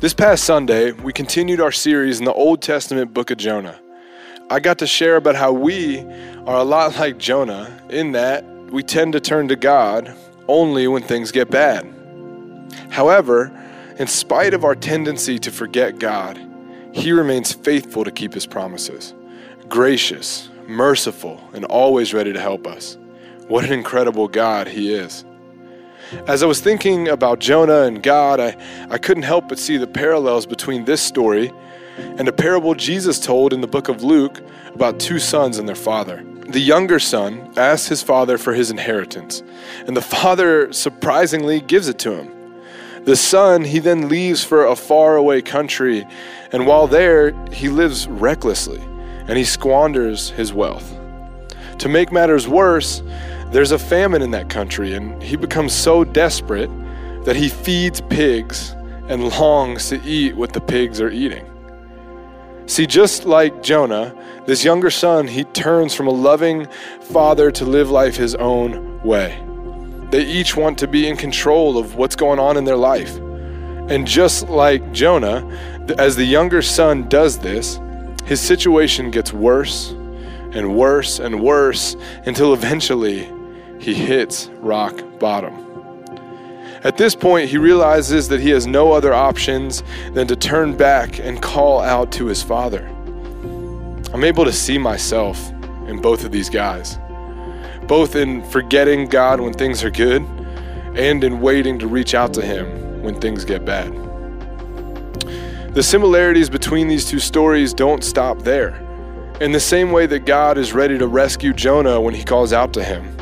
This past Sunday, we continued our series in the Old Testament book of Jonah. I got to share about how we are a lot like Jonah in that we tend to turn to God only when things get bad. However, in spite of our tendency to forget God, He remains faithful to keep His promises, gracious, merciful, and always ready to help us. What an incredible God He is. As I was thinking about Jonah and God, I, I couldn't help but see the parallels between this story and a parable Jesus told in the book of Luke about two sons and their father. The younger son asks his father for his inheritance, and the father surprisingly gives it to him. The son, he then leaves for a faraway country, and while there, he lives recklessly and he squanders his wealth. To make matters worse, there's a famine in that country, and he becomes so desperate that he feeds pigs and longs to eat what the pigs are eating. See, just like Jonah, this younger son, he turns from a loving father to live life his own way. They each want to be in control of what's going on in their life. And just like Jonah, as the younger son does this, his situation gets worse and worse and worse until eventually he hits rock bottom. At this point, he realizes that he has no other options than to turn back and call out to his father. I'm able to see myself in both of these guys, both in forgetting God when things are good and in waiting to reach out to him when things get bad. The similarities between these two stories don't stop there. In the same way that God is ready to rescue Jonah when he calls out to him,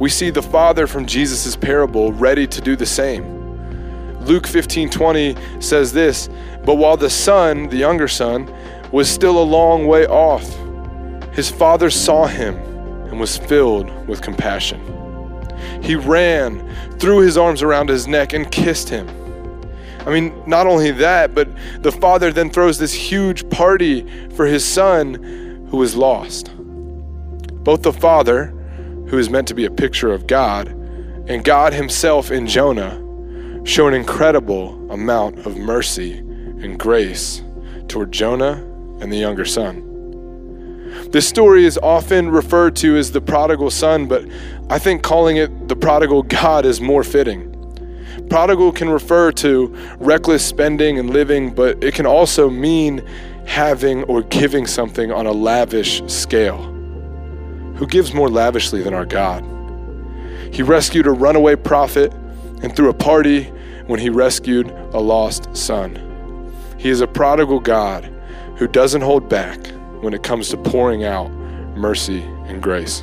we see the Father from Jesus' parable ready to do the same. Luke 15:20 says this, "But while the son, the younger son, was still a long way off, his father saw him and was filled with compassion. He ran, threw his arms around his neck and kissed him. I mean, not only that, but the father then throws this huge party for his son who is lost. Both the father who is meant to be a picture of God, and God Himself in Jonah show an incredible amount of mercy and grace toward Jonah and the younger son. This story is often referred to as the prodigal son, but I think calling it the prodigal God is more fitting. Prodigal can refer to reckless spending and living, but it can also mean having or giving something on a lavish scale who gives more lavishly than our God. He rescued a runaway prophet and threw a party when he rescued a lost son. He is a prodigal God who doesn't hold back when it comes to pouring out mercy and grace.